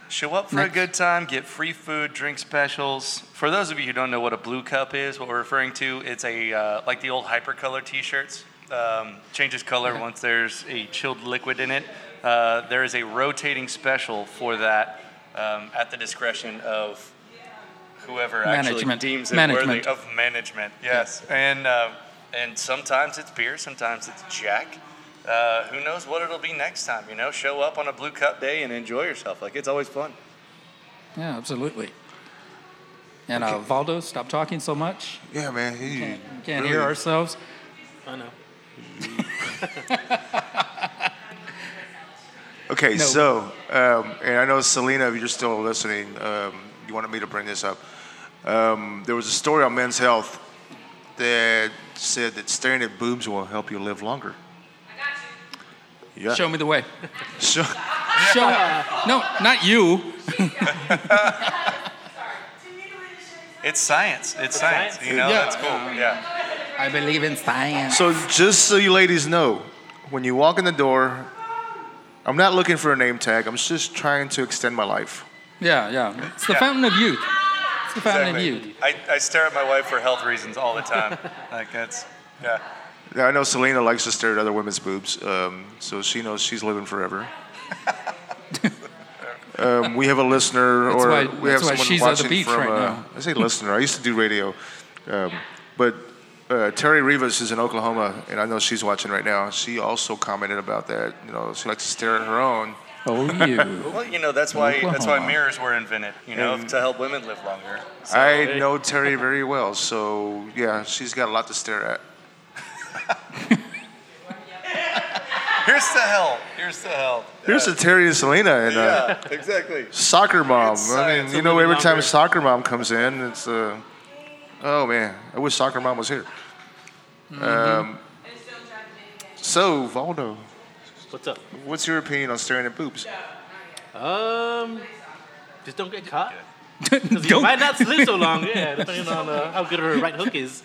Show up for Next. a good time, get free food, drink specials. For those of you who don't know what a blue cup is, what we're referring to, it's a uh, like the old hypercolor T-shirts. Um, changes color once there's a chilled liquid in it. Uh, there is a rotating special for that um, at the discretion of whoever actually Management. deems it Management. worthy of management. Yes, and uh, and sometimes it's beer, sometimes it's Jack. Uh, who knows what it'll be next time? You know, show up on a Blue Cup day and enjoy yourself. Like it's always fun. Yeah, absolutely. And uh, Valdo, stop talking so much. Yeah, man. He Can't, can't really- hear ourselves. I know. Okay, No. so, um, and I know Selena, if you're still listening, um, you wanted me to bring this up. Um, there was a story on Men's Health that said that staring at boobs will help you live longer. Yeah. Show me the way. So- Show. No, not you. It's science. It's science. You know, Yeah. that's cool. Yeah. I believe in science. So just so you ladies know, when you walk in the door, I'm not looking for a name tag. I'm just trying to extend my life. Yeah, yeah. It's the Yeah. fountain of youth. It's the fountain Exactly. of youth. I, I stare at my wife for health reasons all the time. like that's yeah. Yeah, I know Selena likes to stare at other women's boobs, um, so she knows she's living forever. um, we have a listener, That's or why- we have someone she's at the watching beach from. right uh, now. I say listener. I used to do radio, um, but uh, Terry Rivas is in Oklahoma, and I know she's watching right now. She also commented about that. You know, she likes to stare at her own. Oh, you. Well, you know that's why that's why mirrors were invented. You know, to help women live longer. So, I know Terry very well, so yeah, she's got a lot to stare at. here's the help. Here's the help. Here's the Terry and Selena and uh, Yeah, exactly. soccer mom. It's I mean, you know, every time longer. soccer mom comes in, it's uh, oh man, I wish soccer mom was here. Um, so Valdo, What's up? what's your opinion on staring at boobs? Um, just don't get caught. 'Cause you Don't- might not live so long. Yeah, depending on uh, how good her right hook is.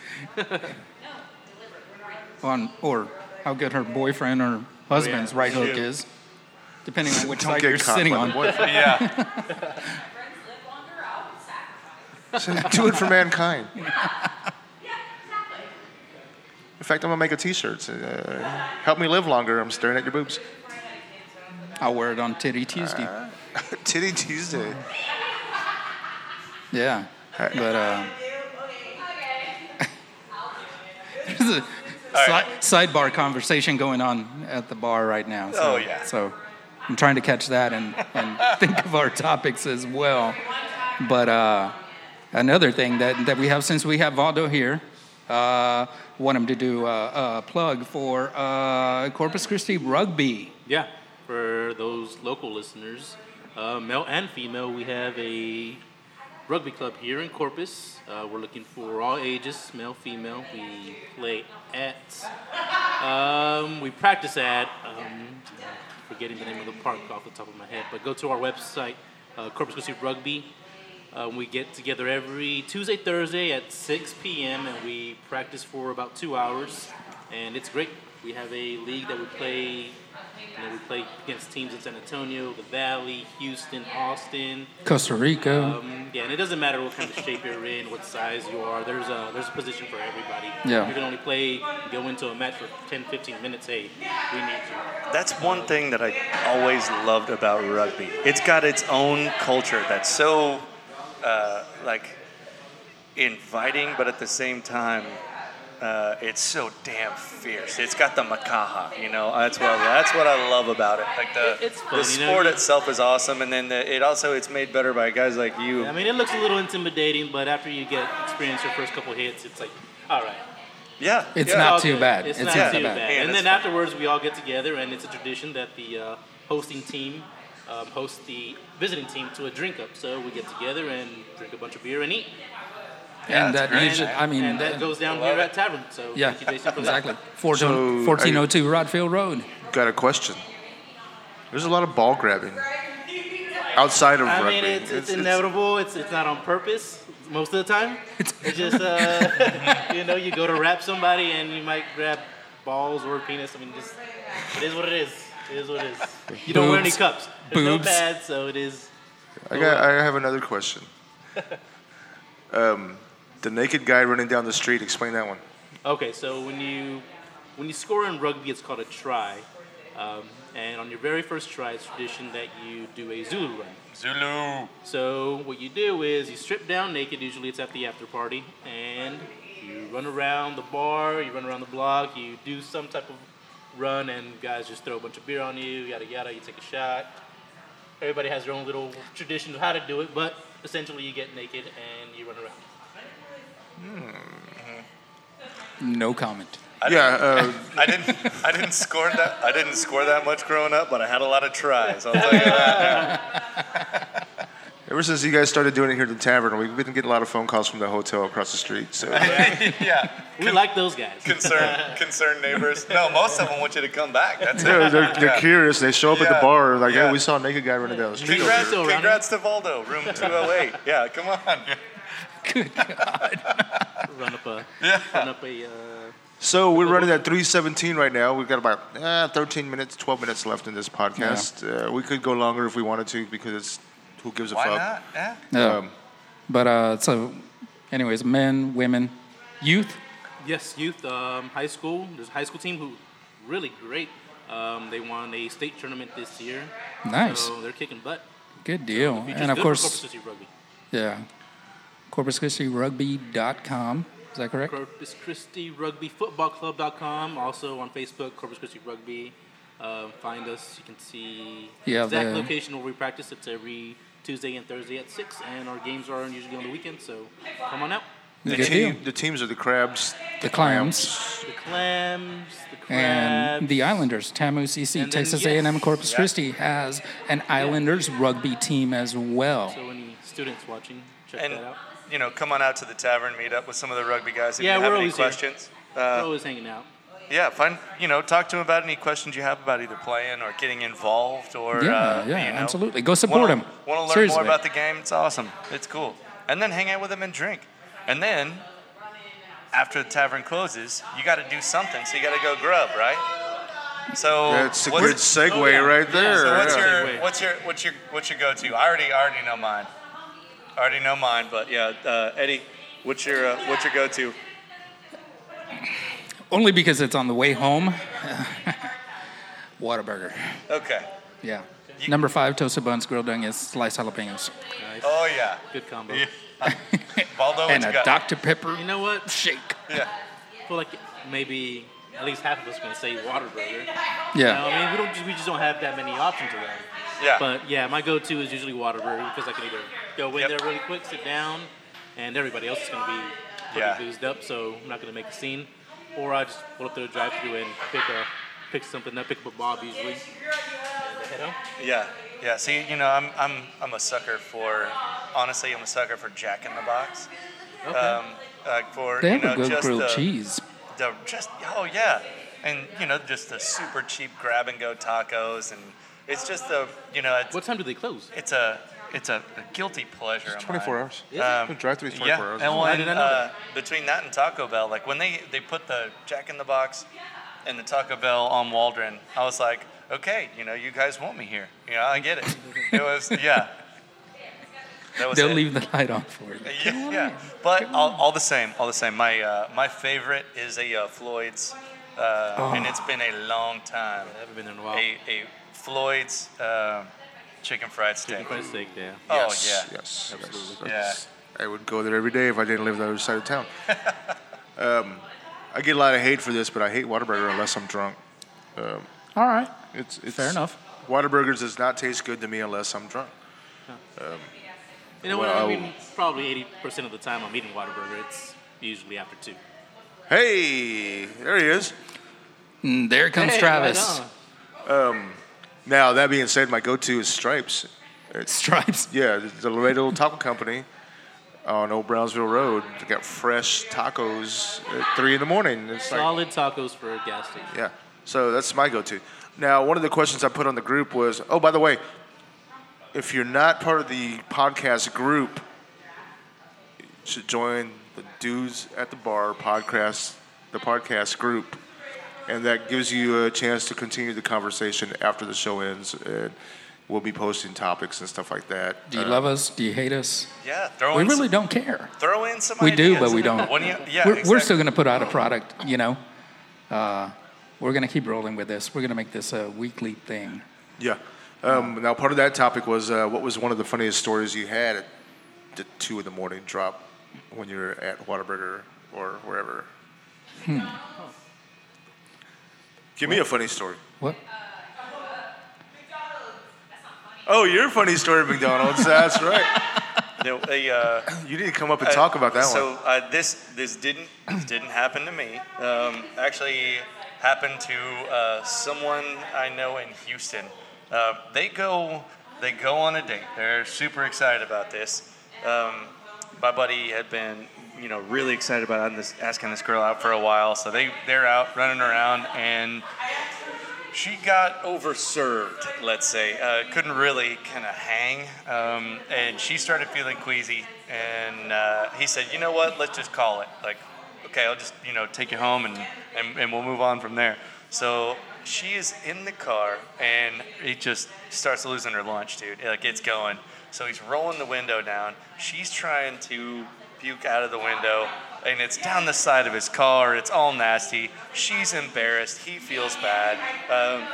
On or how good her boyfriend or husband's yeah, right hook shoot. is, depending on which side you're caught sitting by on. the boyfriend. Yeah. So do it for mankind. Yeah, exactly. In fact, I'm gonna make a T-shirt. Uh, help me live longer. I'm staring at your boobs. I'll wear it on Titty Tuesday. Titty Tuesday. yeah, but uh, there's a sidebar conversation going on at the bar right now. So, Oh, yeah. So I'm trying to catch that and, and think of our topics as well. But uh, another thing that, that we have, since we have Valdo here, uh, want him to do a, a plug for uh, Corpus Christi Rugby. Yeah, for those local listeners, uh, male and female, we have a rugby club here in Corpus. Uh, we're looking for all ages, male, female. We play at, um, we practice at, um, forgetting the name of the park off the top of my head, but go to our website, uh, Corpus Christi Rugby. Um, we get together every Tuesday, Thursday at 6 p.m. and we practice for about two hours, and it's great. We have a league that we play. You know, we play against teams in San Antonio, the Valley, Houston, Austin. Costa Rica. Um, yeah, and it doesn't matter what kind of shape you're in, what size you are. There's a there's a position for everybody. Yeah. You can only play, go into a match for 10, 15 minutes. Hey, we need you. That's one thing that I always loved about rugby. It's got its own culture that's so uh, like inviting, but at the same time, uh, it's so damn fierce. It's got the makaha, you know. That's what that's what I love about it. Like the It's fun, the you know, sport itself is awesome, and then the, it also it's made better by guys like you. I mean, it looks a little intimidating, but after you get experience your first couple hits, it's like, all right. Yeah, It's yeah. not too bad. It's, It's not, not too bad. bad. Yeah, and then fine. afterwards, we all get together, and it's a tradition that the uh, hosting team um, hosts the visiting team to a drink up. So we get together and drink a bunch of beer and eat. And that great. usually, I mean, and that goes down here at Tavern. So yeah, thank you, Jason, for exactly. 14- So, 1402 Rodd Field Road. Got a question. There's a lot of ball grabbing outside of I rugby. mean, it's, it's, inevitable. It's, it's not on purpose most of the time. It's- It's just, uh, you know, you go to wrap somebody and you might grab balls or penis. I mean, just, it is what it is. It is what it is. You don't wear any cups. There's Boobs. no pads, so it is. I got. I have another question. Um, the naked guy running down the street. Explain that one. Okay, so when you when you score in rugby, it's called a try, um, and on your very first try, it's tradition that you do a Zulu run. Zulu. So what you do is you strip down naked. Usually it's at the after party, and you run around the bar. You run around the block. You do some type of run, and guys just throw a bunch of beer on you. Yada yada. You take a shot. Everybody has their own little tradition of how to do it, but essentially you get naked and you run around. No comment. yeah, uh, I didn't. I didn't score that. I didn't score that much growing up, but I had a lot of tries. I'll tell you that. ever since you guys started doing it here at the tavern, we've been getting a lot of phone calls from the hotel across the street. So yeah. We like those guys. Concerned, concerned neighbors. No, most of them want you to come back. That's they're, it. they're, they're Yeah. curious. They show up at the bar like, Yeah. hey, we saw a naked guy running down the street. Congrats, Congrats, congrats to Valdo, room 208. Yeah, come on. Run up a, run up a. Uh, So we're running at 317 right now. We've got about eh, 13 minutes, 12 minutes left in this podcast. Uh, we could go longer if we wanted to because it's who gives a Why fuck. not? Yeah. No. Um, but uh, so, anyways, men, women, youth. Yes, youth, um, high school. There's a high school team who really great. Um, they won a state tournament this year. Nice. So they're kicking butt. Good deal. The future's And of good for Corpus course, rugby. yeah, CorpusChristiRugby.com. Is that correct? Corpus Christi Rugby Football Club.com. Also on Facebook, Corpus Christi Rugby. Um, find us. You can see Yeah, exact the- location where we practice. It's every Tuesday and Thursday at six, and our games are usually on the weekend. So come on out. the, Good team, deal. the teams are the Crabs, The Clams. The clams, the crabs, And the Islanders, TAMU CC, And then, Texas yes. A&M Corpus Yeah. Christi has an Islanders rugby team as well. So any students watching, check And that out. You know, come on out to the tavern, meet up with some of the rugby guys if Yeah, you have we're any always here. questions. We're Uh, always hanging out. yeah, find you know, talk to them about any questions you have about either playing or getting involved or Yeah, uh, yeah, you know, absolutely. Go support wanna, 'em. Want to learn Seriously. more about the game? It's awesome. It's cool. And then hang out with them and drink. And then after the tavern closes, you got to do something. So you got to go grub, right? So That's a good segue Oh, yeah. right Yeah, there. So what's yeah. your what's your what's your what's your go-to? I already I already know mine. I already know mine, but yeah, uh, Eddie, what's your uh, what's your go-to? Only because it's on the way home. Whataburger. Okay. Yeah. Number five, toasted buns, grilled onions, sliced jalapenos, Nice. Oh yeah, Good combo. Valdo, what and you a got? Dr. Pepper You know what? shake. Yeah. I feel like maybe at least half of us going to say Whataburger. Yeah. You know, I mean, we don't just, we just don't have that many options around. Yeah. But yeah, my go-to is usually Whataburger because I can either go in Yep. there really quick, sit down, and everybody else is going to be pretty Yeah. boozed up, so I'm not going to make a scene. Or I just pull up to the drive-through and pick a pick something up, pick up a Bob usually, and head home. Yeah, yeah. See, you know, I'm I'm I'm a sucker for. Honestly, I'm a sucker for Jack in the Box. Okay. Um, uh, for They you have know a good just grilled the, cheese. The just oh yeah, and you know just the super cheap grab and go tacos, and it's just a you know it's what time do they close? it's a it's a, a guilty pleasure. of 24 mine. hours. Yeah. Um, Drive-through is 24 yeah, hours. and Oh, I when, did not know uh, between that and Taco Bell, like when they, they put the Jack in the Box and the Taco Bell on Waldron, I was like, okay, you know, you guys want me here. You know, I get it. It was, yeah. That was They'll it. leave the light on for you. Yeah, yeah. but all, all the same, all the same. My uh, my favorite is a uh, Floyd's, uh, Oh. and it's been a long time. I haven't been in a while. A, a Floyd's uh, chicken fried steak. Chicken fried steak, yeah. Oh yes, yeah. Yes. Absolutely. yes. I would go there every day if I didn't live the other side of town. um, I get a lot of hate for this, but I hate Whataburger unless I'm drunk. Um, All right. it's, it's Fair enough. Whataburgers does not taste good to me unless I'm drunk. You know Well, what? I mean, probably 80% of the time I'm eating Whataburger, it's usually after two. Hey, there he is. Mm, there comes Hey, Travis. right on. Now that being said, my go-to is Stripes. It's Stripes. Yeah, the Laredo Taco Company on Old Brownsville Road. They got fresh tacos at three in the morning. It's like, Solid tacos for a gas station. yeah. So that's my go-to. Now, one of the questions I put on the group was, oh, by the way, if you're not part of the podcast group, you should join the Dudes at the Bar podcast, the podcast group, and that gives you a chance to continue the conversation after the show ends. And we'll be posting topics and stuff like that. Do you Uh, love us? Do you hate us? Yeah, throw We in really some, don't care. throw in some We do, but we don't. When you, yeah, we're, we're still going to put out a product, you know. Uh, we're going to keep rolling with this. We're going to make this a weekly thing. Yeah. Um, now, part of that topic was uh, what was one of the funniest stories you had at the two in the morning drop when you were at Whataburger or wherever? Give me a funny story. What? Oh, your funny story at McDonald's. That's right. No, a, uh, You need to come up and talk about that so, one. uh, this this didn't this didn't happen to me. Um, actually, happened to uh, someone I know in Houston. Uh, they go they go on a date. They're super excited about this. Um, my buddy had been you know really excited about this, asking this girl out for a while. So they they're out running around and she got overserved, let's say. Uh, couldn't really kind of hang. Um, and she started feeling queasy. And uh, he said, you know what, let's just call it. Like, okay, I'll just, you know, take you home and, and, and we'll move on from there. So she is in the car and it just starts losing her lunch, dude. Like, it's going. So he's rolling the window down. She's trying to puke out of the window and it's down the side of his car. It's all nasty. She's embarrassed. He feels bad. Um,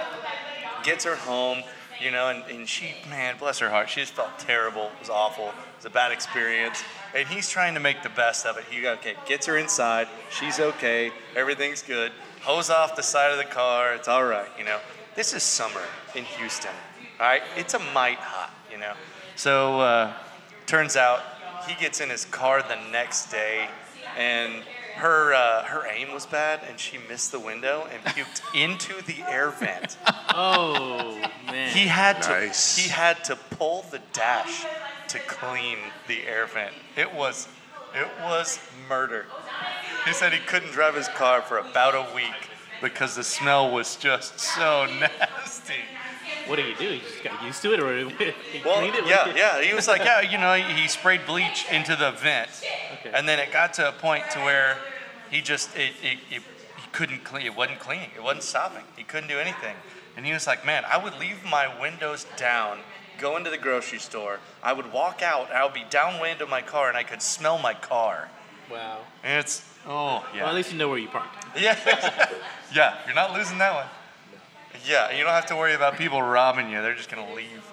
gets her home, you know, and, and she, man, bless her heart, she just felt terrible. It was awful. It was a bad experience. And he's trying to make the best of it. He okay, gets her inside. She's okay. Everything's good. Hose off the side of the car. It's all right, you know. This is summer in Houston. All right, it's a mite hot, you know. So uh, turns out he gets in his car the next day, and her uh, her aim was bad, and she missed the window and puked into the air vent. Oh man. He had to he had to pull the dash to clean the air vent. It was it was murder. He said he couldn't drive his car for about a week because the smell was just so nasty. what do you do? You just got used to it, or you Well, cleaned it? yeah, yeah. He was like, yeah, you know, he sprayed bleach into the vent, Okay. and then it got to a point to where he just it, it, it he couldn't clean. It wasn't cleaning. It wasn't stopping. He couldn't do anything. And he was like, man, I would leave my windows down, go into the grocery store. I would walk out. I would be downwind of my car, and I could smell my car. Wow. And it's oh yeah. Well, at least you know where you parked. Yeah, yeah, you're not losing that one. Yeah, you don't have to worry about people robbing you. They're just gonna leave.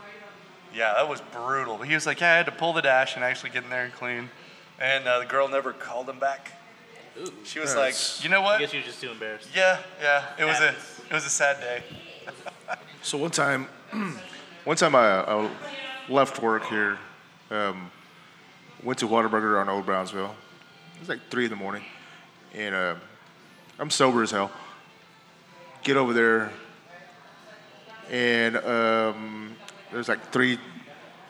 Yeah, that was brutal. But he was like, yeah, I had to pull the dash and actually get in there and clean. And uh, the girl never called him back. Ooh. She was That's- like, you know what? I what? guess you're just too embarrassed. Yeah, yeah. It was a it was a sad day. So one time, one time I, I left work here, um, went to Whataburger on Old Brownsville. It was like three in the morning, and uh, I'm sober as hell. Get over there, and um, there's like three,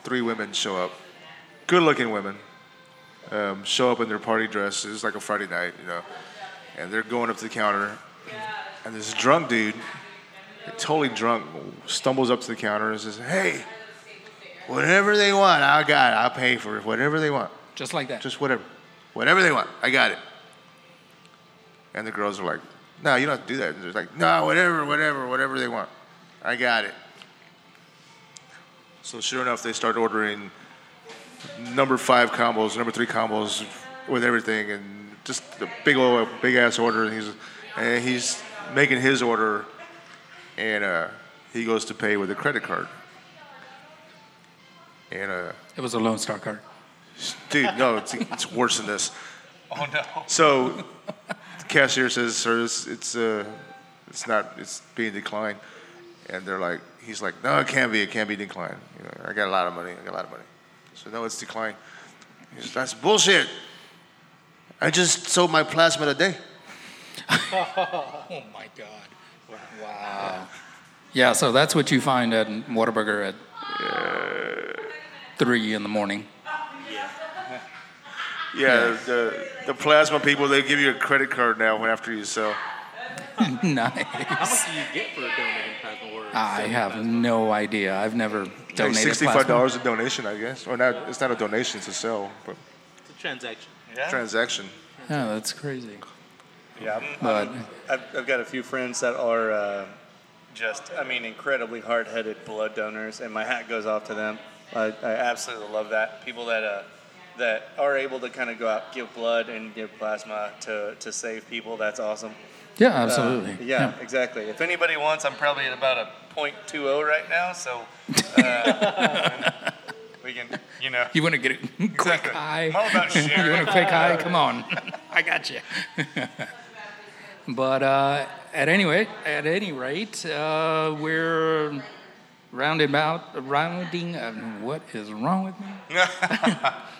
three women show up, good-looking women, um, show up in their party dresses. It's like a Friday night, you know, and they're going up to the counter, and this drunk dude totally drunk, stumbles up to the counter and says, "Hey, whatever they want, I got it. I'll pay for it. Whatever they want, Just like that. just whatever, whatever they want, I got it." And the girls are like, "No, you don't have to do that." And they're like, "No, whatever, whatever, whatever they want, I got it." So sure enough, they start ordering number five combos, number three combos with everything, and just a big old, big ass order. And he's and he's making his order, and uh, he goes to pay with a credit card. And uh, It was a Lone Star card. dude, no, it's, it's worse than this. Oh no. So the cashier says, "Sir, it's it's, uh, it's not. It's being declined." And they're like, "He's like, no, it can't be. It can't be declined. You know, I got a lot of money. I got a lot of money." So no, it's declined. He says, "That's bullshit. I just sold my plasma today." Oh my God. Wow. Yeah, so that's what you find at Whataburger at three in the morning. Yeah, the the plasma people they give you a credit card now after you sell. nice. How much nice. do you get for a donating plasma or I have plasma? no idea. I've never Like donated sixty-five plasma. dollars a donation, I guess. Or not? It's not a donation; it's a sell, but It's a transaction. Yeah. transaction. Yeah, that's crazy. Yeah, I'm, But- I'm- I've, I've got a few friends that are uh, just, I mean, incredibly hard-headed blood donors, and my hat goes off to them. I, I absolutely love that. People that uh, that are able to kind of go out, give blood and give plasma to, to save people. That's awesome. Yeah, absolutely. Yeah, exactly. If anybody wants, I'm probably at about a .20 right now, so uh, we can, you know. You want to get a quick Exactly. high? I'm all about you want a quick high? Come on, I got you. but uh, at any rate, at any rate, uh, we're rounding about rounding. Uh, what is wrong with me?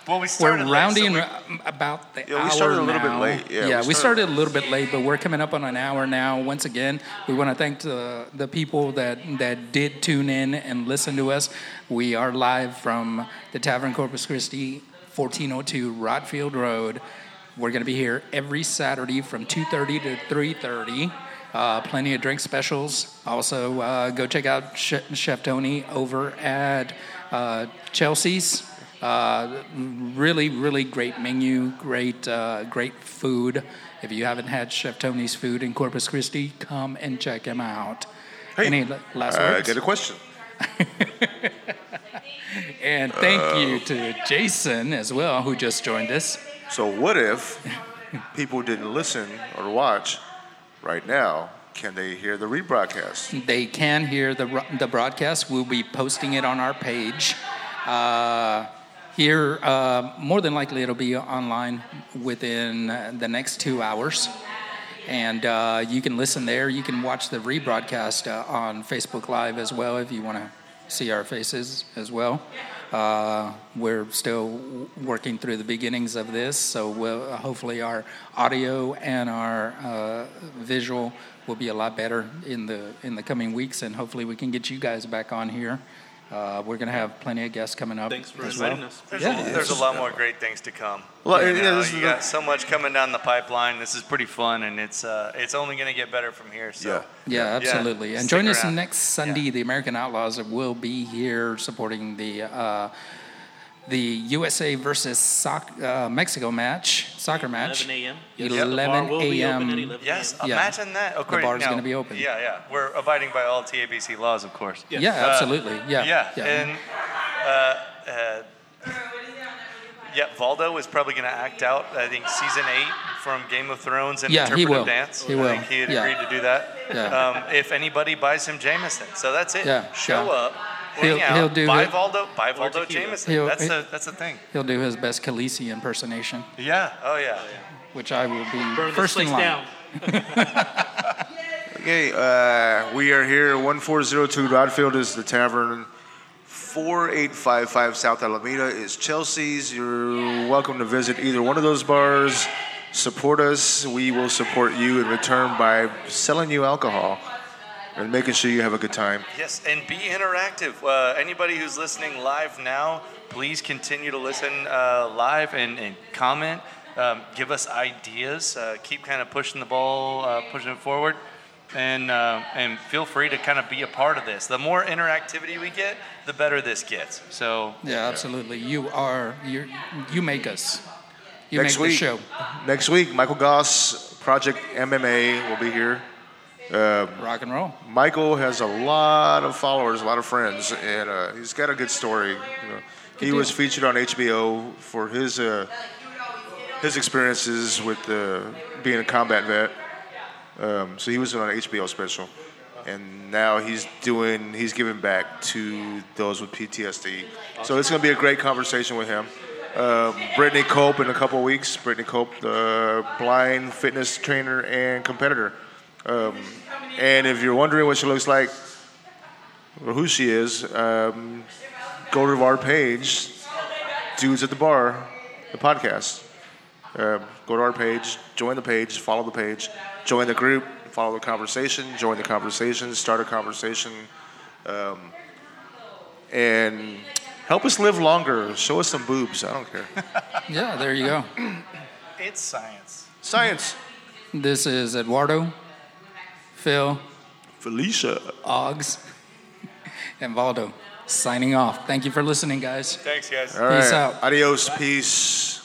well, we We're started late, so rounding we- about the Yeah, we hour started a little bit late. Yeah, Yeah, we we, started- started a little bit late, but we're coming up on an hour now. Once again, we want to thank the, the people that, that did tune in and listen to us. We are live from the Tavern Corpus Christi, 1402 Rodd Field Road. We're going to be here every Saturday from 2:30 to 3:30. Uh, plenty of drink specials. Also, uh, go check out Chef, Tony over at uh, Chelsea's. Uh, really, really great menu, great, uh, great food. If you haven't had Chef Tony's food in Corpus Christi, come and check him out. Hey, Any la- last I words? I got a question. And thank you to Jason as well, who just joined us. So what if people didn't listen or watch right now? Can they hear the rebroadcast? They can hear the, the broadcast. We'll be posting it on our page. Uh, here, uh, more than likely, it'll be online within uh, the next two hours. And uh, you can listen there. You can watch the rebroadcast uh, on Facebook Live as well if you want to see our faces as well. Uh, we're still working through the beginnings of this, so we'll, hopefully our audio and our uh, visual will be a lot better in the in the coming weeks, and hopefully we can get you guys back on here. Uh, we're going to have plenty of guests coming up. Thanks for as well. us. There's, Yeah. a, there's a lot more great things to come. Well, you yeah, know, this is you the- got so much coming down the pipeline. This is pretty fun, and it's uh, it's only going to get better from here. So Yeah. Yeah, absolutely. and stick join us next Sunday. The American Outlaws will be here supporting the uh, the USA versus soc- uh, Mexico match, soccer match. 11 a.m. Yep. 11 will be open at a.m. 11 Yes, imagine that. Of course, bar's now- gonna be open. Yeah, yeah. We're abiding by all TABC laws, of course. Yes. Yeah, Uh, absolutely. Yeah, Yeah, and uh, uh, yeah, Valdo is probably going to act out. I think season eight from Game of Thrones and Yeah, he interpretive will. dance. He I will. think he had Yeah. agreed to do that. Yeah. Um, if anybody buys him Jameson, so that's it. Yeah, Show yeah. Up. He'll- out, he'll do buy it. Valdo, buy Valdo. Jameson. He'll- that's he- the that's the thing. he'll do his best Khaleesi impersonation, Yeah. Oh yeah. which I will be Burn this first in place line. Okay, uh, we are here. 1402 Rodd Field is the tavern. 4855 South Alameda is Chelsea's. You're welcome to visit either one of those bars. Support us. We will support you in return by selling you alcohol and making sure you have a good time. Yes, and be interactive. Uh, anybody who's listening live now, please continue to listen uh, live and, and comment. Um, give us ideas. Uh, keep kind of pushing the ball, uh, pushing it forward, and uh, and feel free to kind of be a part of this. The more interactivity we get, the better this gets. So Yeah, absolutely. You are you. You make us. You Next make week, the show. next week, Michael Goss, Project MMA, will be here. Rock and roll. Michael has a lot of followers, a lot of friends, and uh, he's got a good story. You know, he Good was featured on HBO for his uh, his experiences with uh, being a combat vet. Um, so he was on an HBO special, and now he's doing he's giving back to those with PTSD. So it's going to be a great conversation with him. Um, Brittany Cope in a couple of weeks. Brittany Cope, the blind fitness trainer and competitor. Um, and if you're wondering what she looks like or who she is, um, go to our page, Dudes at the Bar, the podcast. Um, go to our page, join the page, follow the page, join the group, follow the conversation, join the conversation, start a conversation, um, and help us live longer. Show us some boobs. I don't care. Yeah, there you go. it's science. Science. This is Eduardo, Phil, Felicia. Oggs, and Valdo signing off. Thank you for listening, guys. Thanks, guys. All right. Peace out. Adios. Peace.